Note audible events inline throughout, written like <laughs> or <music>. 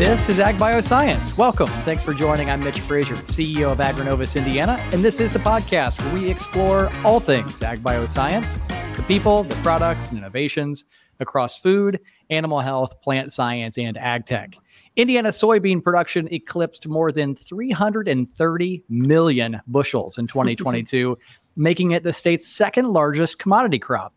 This is Ag Bioscience. Welcome. Thanks for joining. I'm Mitch Frazier, CEO of Agrinovus Indiana, and this is the podcast where we explore all things Ag Bioscience, the people, the products, and innovations across food, animal health, plant science, and ag tech. Indiana soybean production eclipsed more than 330 million bushels in 2022, making it the state's second largest commodity crop.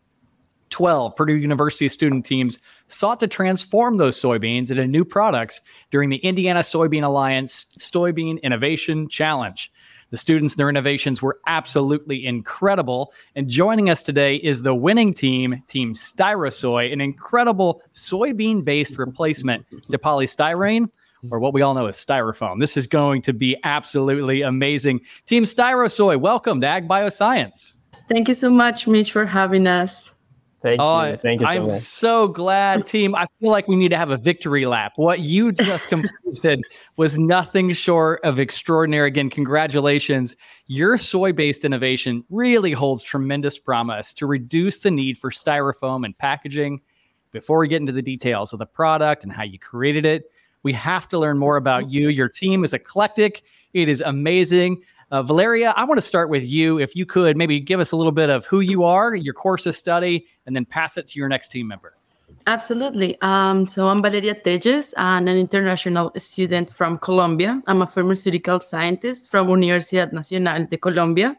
12 Purdue University student teams sought to transform those soybeans into new products during the Indiana Soybean Alliance Soybean Innovation Challenge. The students and their innovations were absolutely incredible. And joining us today is the winning team, Team Styrosoy, an incredible soybean based replacement to polystyrene, or what we all know as styrofoam. This is going to be absolutely amazing. Team Styrosoy, welcome to Ag Bioscience. Thank you so much, Mitch, for having us. Thank oh, you. Thank you so I'm much. so glad, team. I feel like we need to have a victory lap. What you just completed was nothing short of extraordinary. Again, congratulations. Your soy based innovation really holds tremendous promise to reduce the need for styrofoam and packaging. Before we get into the details of the product and how you created it, we have to learn more about you. Your team is eclectic, it is amazing. Uh, Valeria, I want to start with you. If you could maybe give us a little bit of who you are, your course of study, and then pass it to your next team member. Absolutely. Um, so I'm Valeria Tellez, and an international student from Colombia. I'm a pharmaceutical scientist from Universidad Nacional de Colombia.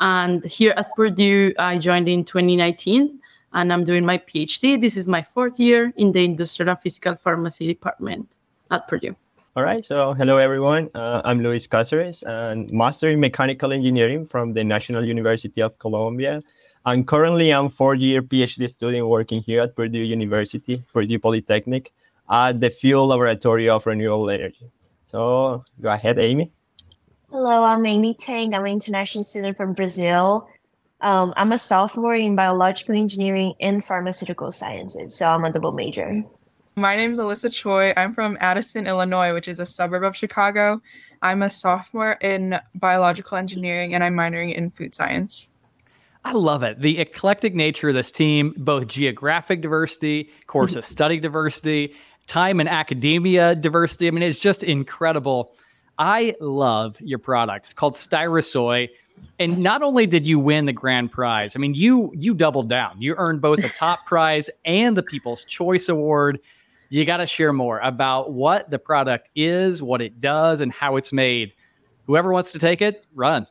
And here at Purdue, I joined in 2019, and I'm doing my PhD. This is my fourth year in the Industrial and Physical Pharmacy department at Purdue. All right. So, hello, everyone. Uh, I'm Luis Cáceres, and Master in Mechanical Engineering from the National University of Colombia. And currently, I'm four-year PhD student working here at Purdue University, Purdue Polytechnic, at the Fuel Laboratory of Renewable Energy. So, go ahead, Amy. Hello, I'm Amy Tang. I'm an international student from Brazil. Um, I'm a sophomore in biological engineering and pharmaceutical sciences, so I'm a double major. My name is Alyssa Choi. I'm from Addison, Illinois, which is a suburb of Chicago. I'm a sophomore in biological engineering and I'm minoring in food science. I love it. The eclectic nature of this team, both geographic diversity, course of <laughs> study diversity, time in academia diversity. I mean, it's just incredible. I love your product. It's called Styrosoy. And not only did you win the grand prize, I mean, you you doubled down. You earned both the top prize and the People's Choice Award you got to share more about what the product is, what it does, and how it's made. Whoever wants to take it, run.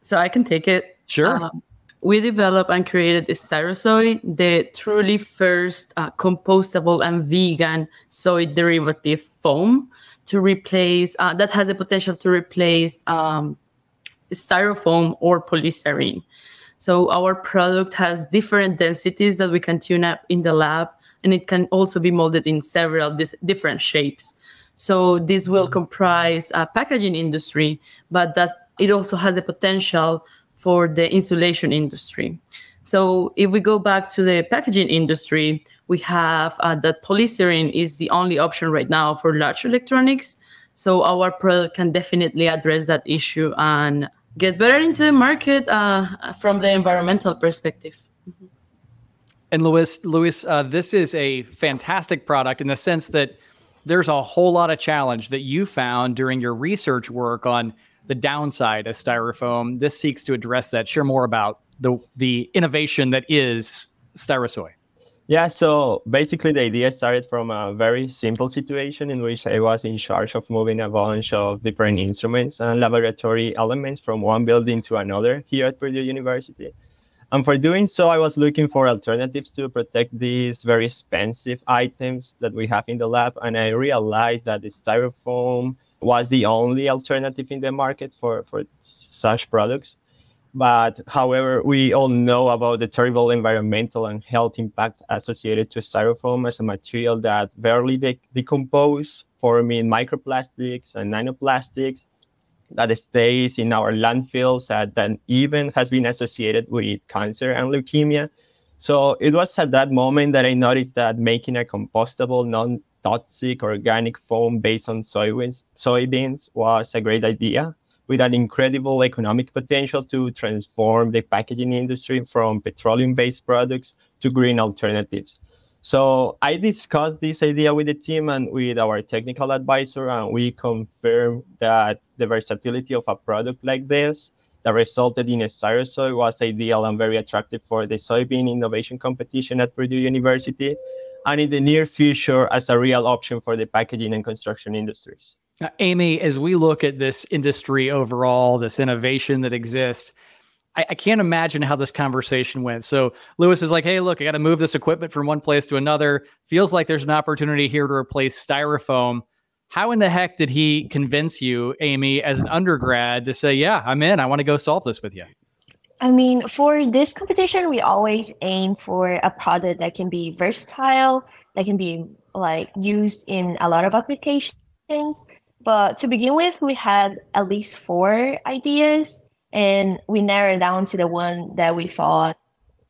So I can take it. Sure. Um, we developed and created the Styrosoy, the truly first uh, compostable and vegan soy derivative foam to replace uh, that has the potential to replace um, styrofoam or polystyrene. So our product has different densities that we can tune up in the lab and it can also be molded in several dis- different shapes. So this will comprise a packaging industry, but that it also has the potential for the insulation industry. So if we go back to the packaging industry, we have uh, that polystyrene is the only option right now for large electronics. So our product can definitely address that issue and get better into the market uh, from the environmental perspective. And Luis, Luis, uh, this is a fantastic product in the sense that there's a whole lot of challenge that you found during your research work on the downside of styrofoam. This seeks to address that. Share more about the the innovation that is Styrosoy. Yeah, so basically the idea started from a very simple situation in which I was in charge of moving a bunch of different instruments and laboratory elements from one building to another here at Purdue University. And for doing so, I was looking for alternatives to protect these very expensive items that we have in the lab. And I realized that the styrofoam was the only alternative in the market for, for such products. But however, we all know about the terrible environmental and health impact associated to styrofoam as a material that barely de- decomposes, forming microplastics and nanoplastics that stays in our landfills that then even has been associated with cancer and leukemia. So it was at that moment that I noticed that making a compostable, non-toxic organic foam based on soybeans, soybeans was a great idea with an incredible economic potential to transform the packaging industry from petroleum-based products to green alternatives. So I discussed this idea with the team and with our technical advisor, and we confirmed that the versatility of a product like this that resulted in a styrosoy was ideal and very attractive for the soybean innovation competition at Purdue University, and in the near future as a real option for the packaging and construction industries. Now, Amy, as we look at this industry overall, this innovation that exists, I, I, can't imagine how this conversation went. So Lewis is like, "Hey, look, I got to move this equipment from one place to another. Feels like there's an opportunity here to replace styrofoam." How in the heck did he convince you, Amy, as an undergrad, to say, "Yeah, I'm in. I want to go solve this with you"? I mean, for this competition, we always aim for a product that can be versatile, that can be like used in a lot of applications. But to begin with, we had at least four ideas and we narrowed down to the one that we thought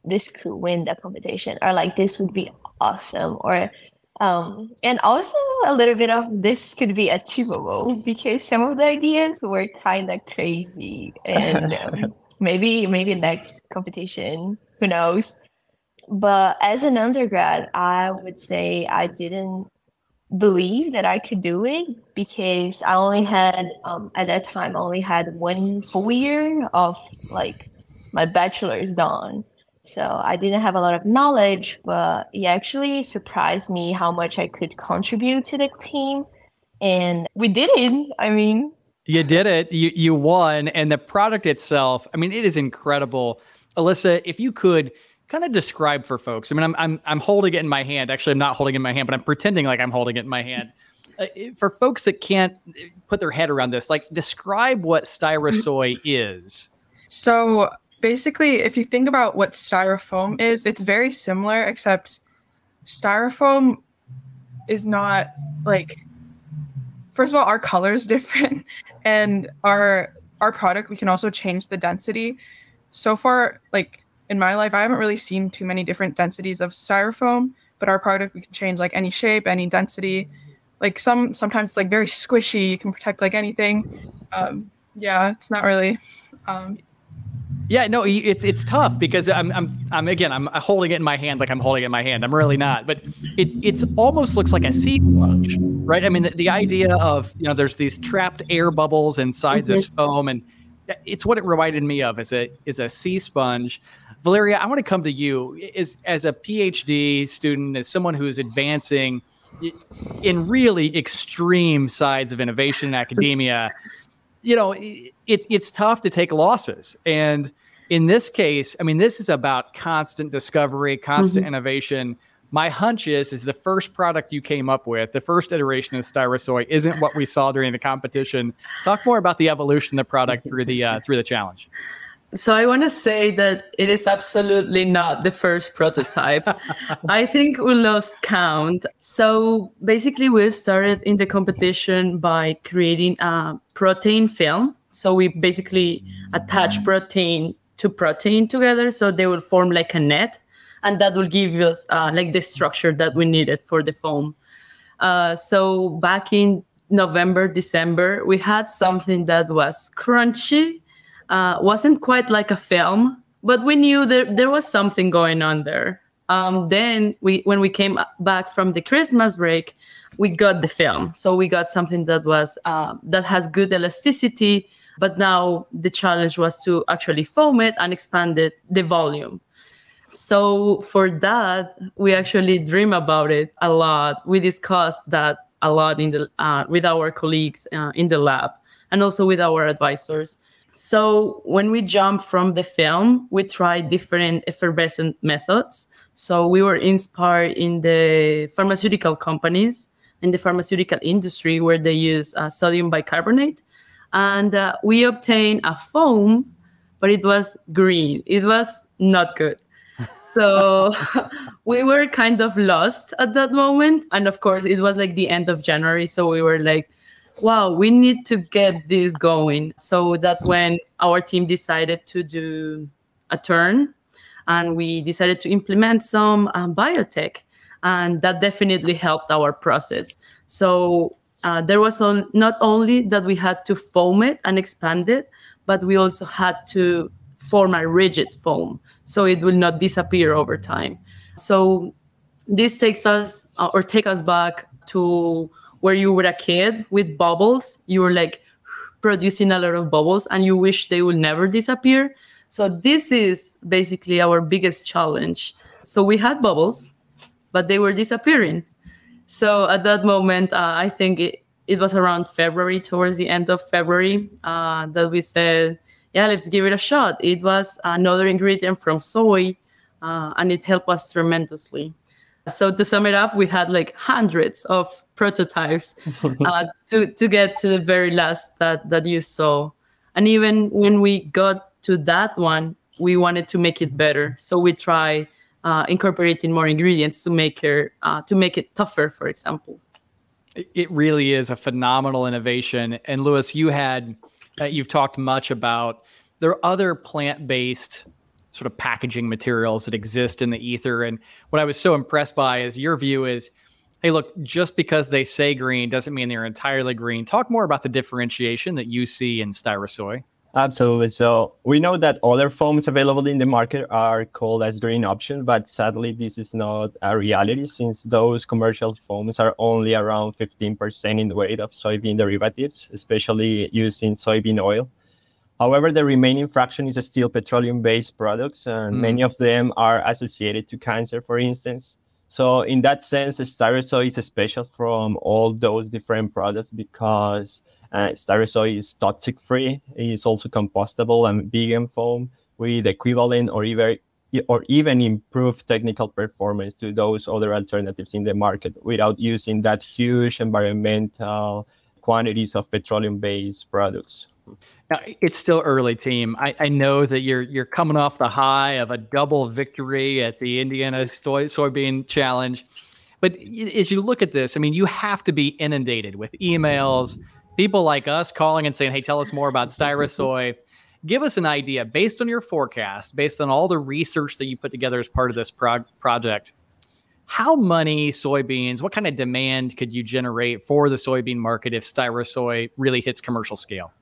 this could win the competition or like this would be awesome or um and also a little bit of this could be achievable because some of the ideas were kind of crazy and um, <laughs> maybe maybe next competition who knows? But as an undergrad i would say i didn't believe that I could do it because I only had um, at that time only had one full year of like my bachelor's done. So I didn't have a lot of knowledge, but it actually surprised me how much I could contribute to the team. And we did it. I mean, you did it. You you won and the product itself, I mean, it is incredible. Alyssa, if you could kind of describe for folks? I mean, I'm I'm I'm holding it in my hand. Actually, I'm not holding it in my hand, but I'm pretending like I'm holding it in my hand. <laughs> Uh, for folks that can't put their head around this, like describe what styrosoy is. So basically, if you think about what styrofoam is, it's very similar, except styrofoam is not like first of all, our color is <laughs> different, and our our product we can also change the density. So far, like in my life, I haven't really seen too many different densities of styrofoam, but our product we can change like any shape, any density. Like some sometimes it's like very squishy. You can protect like anything. Um, yeah, it's not really. Um, yeah, no, it's it's tough because I'm I'm I'm again I'm holding it in my hand like I'm holding it in my hand. I'm really not, but it it's almost looks like a sea sponge, right? I mean, the, the idea of you know there's these trapped air bubbles inside mm-hmm. this foam, and it's what it reminded me of as a is a sea sponge Valeria, I want to come to you as as a PhD student, as someone who is advancing in really extreme sides of innovation in academia. <laughs> You know, it's it's tough to take losses, and in this case, I mean, this is about constant discovery, constant mm-hmm. innovation. My hunch is is the first product you came up with, the first iteration of Styrosoy, isn't what we saw during the competition. Talk more about the evolution of the product through the uh, through the challenge. So I want to say that it is absolutely not the first prototype. <laughs> I think we lost count. So basically, we started in the competition by creating a protein film. So we basically attach protein to protein together, so they will form like a net, and that will give us uh, like the structure that we needed for the foam. Uh, so back in November, December, we had something that was crunchy uh, wasn't quite like a film, but we knew that there was something going on there. Um, then we, when we came back from the Christmas break, we got the film. So we got something that was uh, that has good elasticity. But now the challenge was to actually foam it and expand it the volume. So for that, we actually dream about it a lot. We discussed that a lot in the uh, with our colleagues uh, in the lab and also with our advisors. So when we jump from the film, we tried different effervescent methods. So we were inspired in the pharmaceutical companies, in the pharmaceutical industry, where they use uh, sodium bicarbonate, and uh, we obtained a foam, but it was green. It was not good. So <laughs> we were kind of lost at that moment, and of course, it was like the end of January, so we were like wow, we need to get this going. So that's when our team decided to do a turn and we decided to implement some um, biotech. And that definitely helped our process. So uh, there was on, not only that we had to foam it and expand it, but we also had to form a rigid foam so it will not disappear over time. So this takes us uh, or take us back to where you were a kid with bubbles. You were like producing a lot of bubbles and you wish they will never disappear. So this is basically our biggest challenge. So we had bubbles, but they were disappearing. So at that moment, uh, I think it, it was around February, towards the end of February, uh, that we said, yeah, let's give it a shot. It was another ingredient from soy, uh, and it helped us tremendously. So to sum it up, we had like hundreds of prototypes <laughs> uh, to to get to the very last that that you saw. And even when we got to that one, we wanted to make it better. So we try uh, incorporating more ingredients to make it uh, to make it tougher, for example. It really is a phenomenal innovation. And Lewis, you had uh, you've talked much about there are other plant-based sort of packaging materials that exist in the ether. And what I was so impressed by is your view is, hey, look, just because they say green doesn't mean they're entirely green. Talk more about the differentiation that you see in Styrosoy. Absolutely. So we know that other foams available in the market are called as green options, but sadly, this is not a reality since those commercial foams are only around 15% in the weight of soybean derivatives, especially using soybean oil. However, the remaining fraction is still petroleum-based products, and mm. many of them are associated to cancer, for instance. So in that sense, Styrosoy is special from all those different products because uh, Styrosoy is toxic free. It is also compostable and vegan foam with equivalent or even or even improved technical performance to those other alternatives in the market without using that huge environmental quantities of petroleum-based products. Now, it's still early, team. I, I, know that you're you're coming off the high of a double victory at the Indiana soy, soybean challenge, but as you look at this, I mean, you have to be inundated with emails, people like us calling and saying, "Hey, tell us more about Styrosoy." Give us an idea based on your forecast, based on all the research that you put together as part of this pro- project. How many soybeans, what kind of demand could you generate for the soybean market if Styrosoy really hits commercial scale?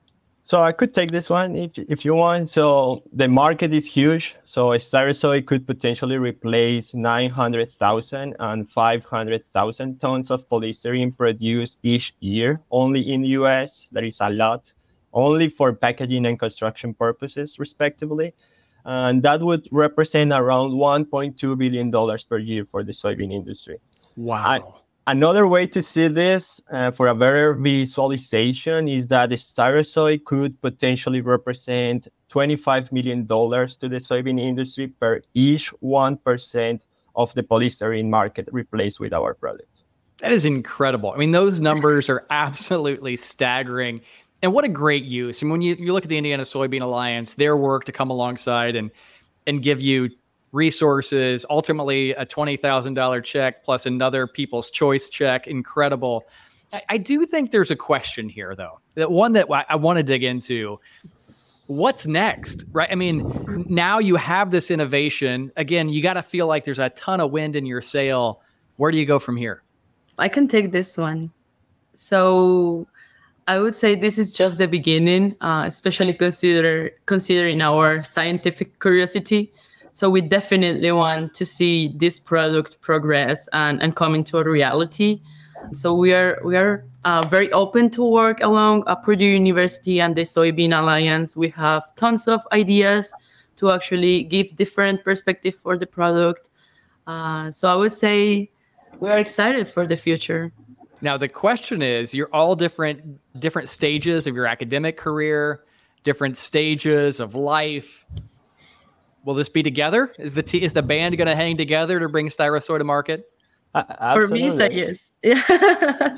So I could take this one if, if you want. So the market is huge. So Styrosoy could potentially replace 900,000 and 500,000 tons of polystyrene produced each year only in the US. That is a lot, only for packaging and construction purposes, respectively. And that would represent around $1.2 billion per year for the soybean industry. Wow. Another way to see this uh, for a better visualization is that the styrosoy could potentially represent $25 million to the soybean industry per each 1% of the polystyrene market replaced with our product. That is incredible. I mean, those numbers are absolutely staggering. And what a great use. And when you, you look at the Indiana Soybean Alliance, their work to come alongside and and give you resources, ultimately a $20,000 check plus another people's choice check. Incredible. I, I, do think there's a question here, though, that one that I, I want to dig into. What's next, right? I mean, now you have this innovation. Again, you got to feel like there's a ton of wind in your sail. Where do you go from here? I can take this one. So, I would say this is just the beginning, uh, especially consider considering our scientific curiosity. So we definitely want to see this product progress and, and come into a reality. So we are we are uh, very open to work along uh, Purdue University and the Soybean Alliance. We have tons of ideas to actually give different perspective for the product. Uh, so I would say we are excited for the future. Now the question is, you're all different different stages of your academic career, different stages of life will this be together? Is the t- is the band going to hang together to bring Styrosoy to market? Uh, for me, say yes. Yeah.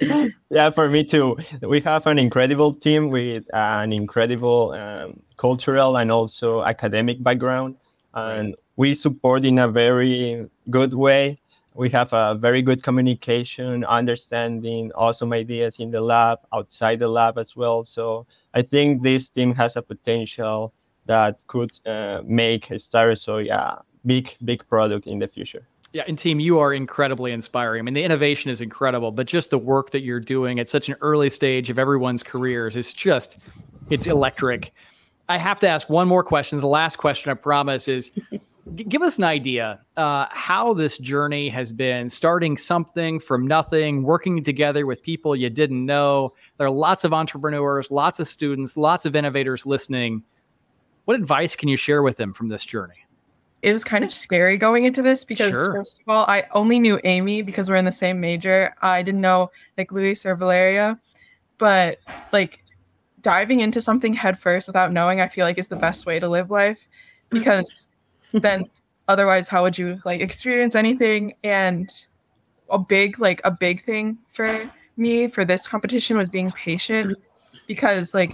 <laughs> yeah, for me too. We have an incredible team with an incredible um, cultural and also academic background, and we support in a very good way. We have a very good communication, understanding, awesome ideas in the lab, outside the lab as well. So I think this team has a potential that could uh, make Styrosoy a big, big product in the future. Yeah, and team, you are incredibly inspiring. I mean, the innovation is incredible, but just the work that you're doing at such an early stage of everyone's careers is just, it's electric. I have to ask one more question. The last question, I promise, is G- give us an idea uh, how this journey has been starting something from nothing, working together with people you didn't know. There are lots of entrepreneurs, lots of students, lots of innovators listening. What advice can you share with them from this journey? It was kind of scary going into this because, Sure. first of all, I only knew Amy because we're in the same major. I didn't know like Luis or Valeria, but like diving into something headfirst without knowing, I feel like is the best way to live life because then otherwise, how would you like experience anything? And a big, like a big thing for me for this competition was being patient because like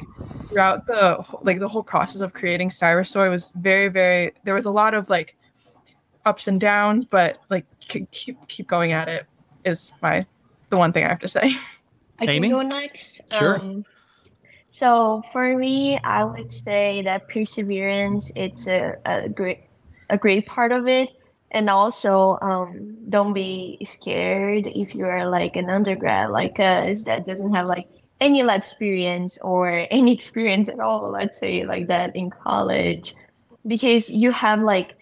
throughout the like the whole process of creating Styrosoy was very very there was a lot of like ups and downs but like k- keep keep going at it is my the one thing I have to say. <laughs> I Amy? can go next. Sure. Um, so for me, I would say that perseverance it's a, a great a great part of it. And also, um, don't be scared if you are like an undergrad like us that doesn't have like any lab experience or <laughs> any experience at all, let's say like that in college, because you have like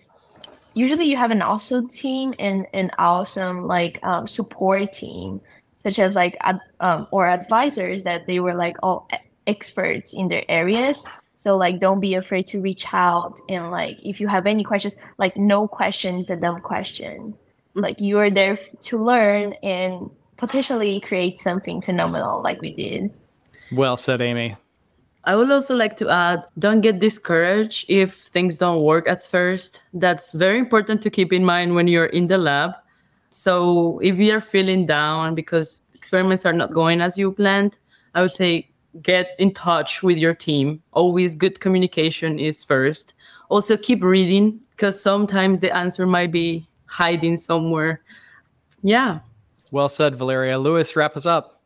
usually you have an awesome team and an awesome like um, support team such as like ad, um, or advisors that they were like all experts in their areas so like don't be afraid to reach out and like if you have any questions like no question is a dumb question like you are there to learn and potentially create something phenomenal like we did Well said, Amy. I would also like to add don't get discouraged if things don't work at first. That's very important to keep in mind when you're in the lab. So if you're feeling down because experiments are not going as you planned, I would say get in touch with your team. Always good communication is first. Also keep reading because sometimes the answer might be hiding somewhere. Yeah. Well said, Valeria. Lewis, wrap us up.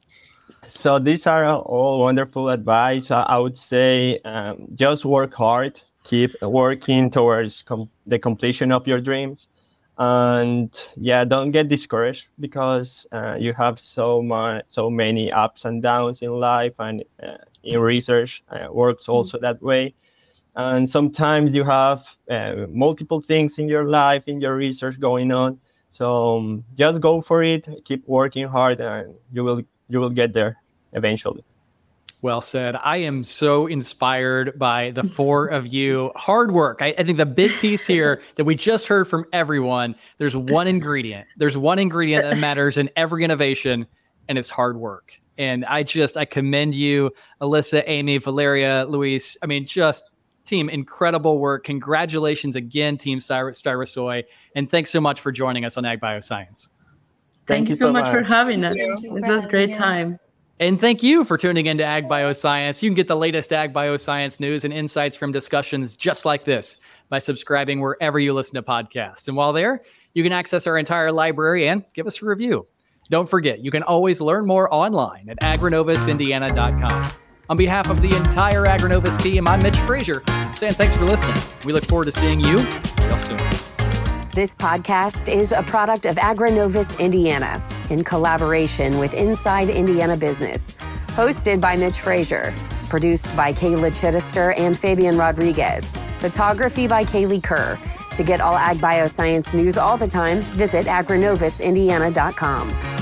So these are all wonderful advice. I I would say um, just work hard, keep working towards com- the completion of your dreams, and yeah, don't get discouraged because uh, you have so much, so many ups and downs in life and uh, in research. Uh, works also that way, and sometimes you have uh, multiple things in your life, in your research going on. So um, just go for it. Keep working hard, and you will you will get there eventually. Well said. I am so inspired by the four of you. Hard work. I, I think the big piece here <laughs> that we just heard from everyone there's one ingredient. There's one ingredient that matters in every innovation, and it's hard work. And I just, I commend you, Alyssa, Amy, Valeria, Luis. I mean, just team, incredible work. Congratulations again, Team Styrosoy. And thanks so much for joining us on Ag Bioscience. Thank, you so much, for having us. Thank you This was a great having us. time. And thank you for tuning into Ag Bioscience. You can get the latest Ag Bioscience news and insights from discussions just like this by subscribing wherever you listen to podcasts. And while there, you can access our entire library and give us a review. Don't forget, you can always learn more online at agrinovusindiana.com. On behalf of the entire Agrinovus team, I'm Mitch Frazier saying thanks for listening. We look forward to seeing you real soon. This podcast is a product of Agrinovus Indiana in collaboration with Inside Indiana Business. Hosted by Mitch Frazier. Produced by Kayla Chittister and Fabian Rodriguez. Photography by Kaylee Kerr. To get all ag bioscience news all the time, visit agrinovusindiana.com.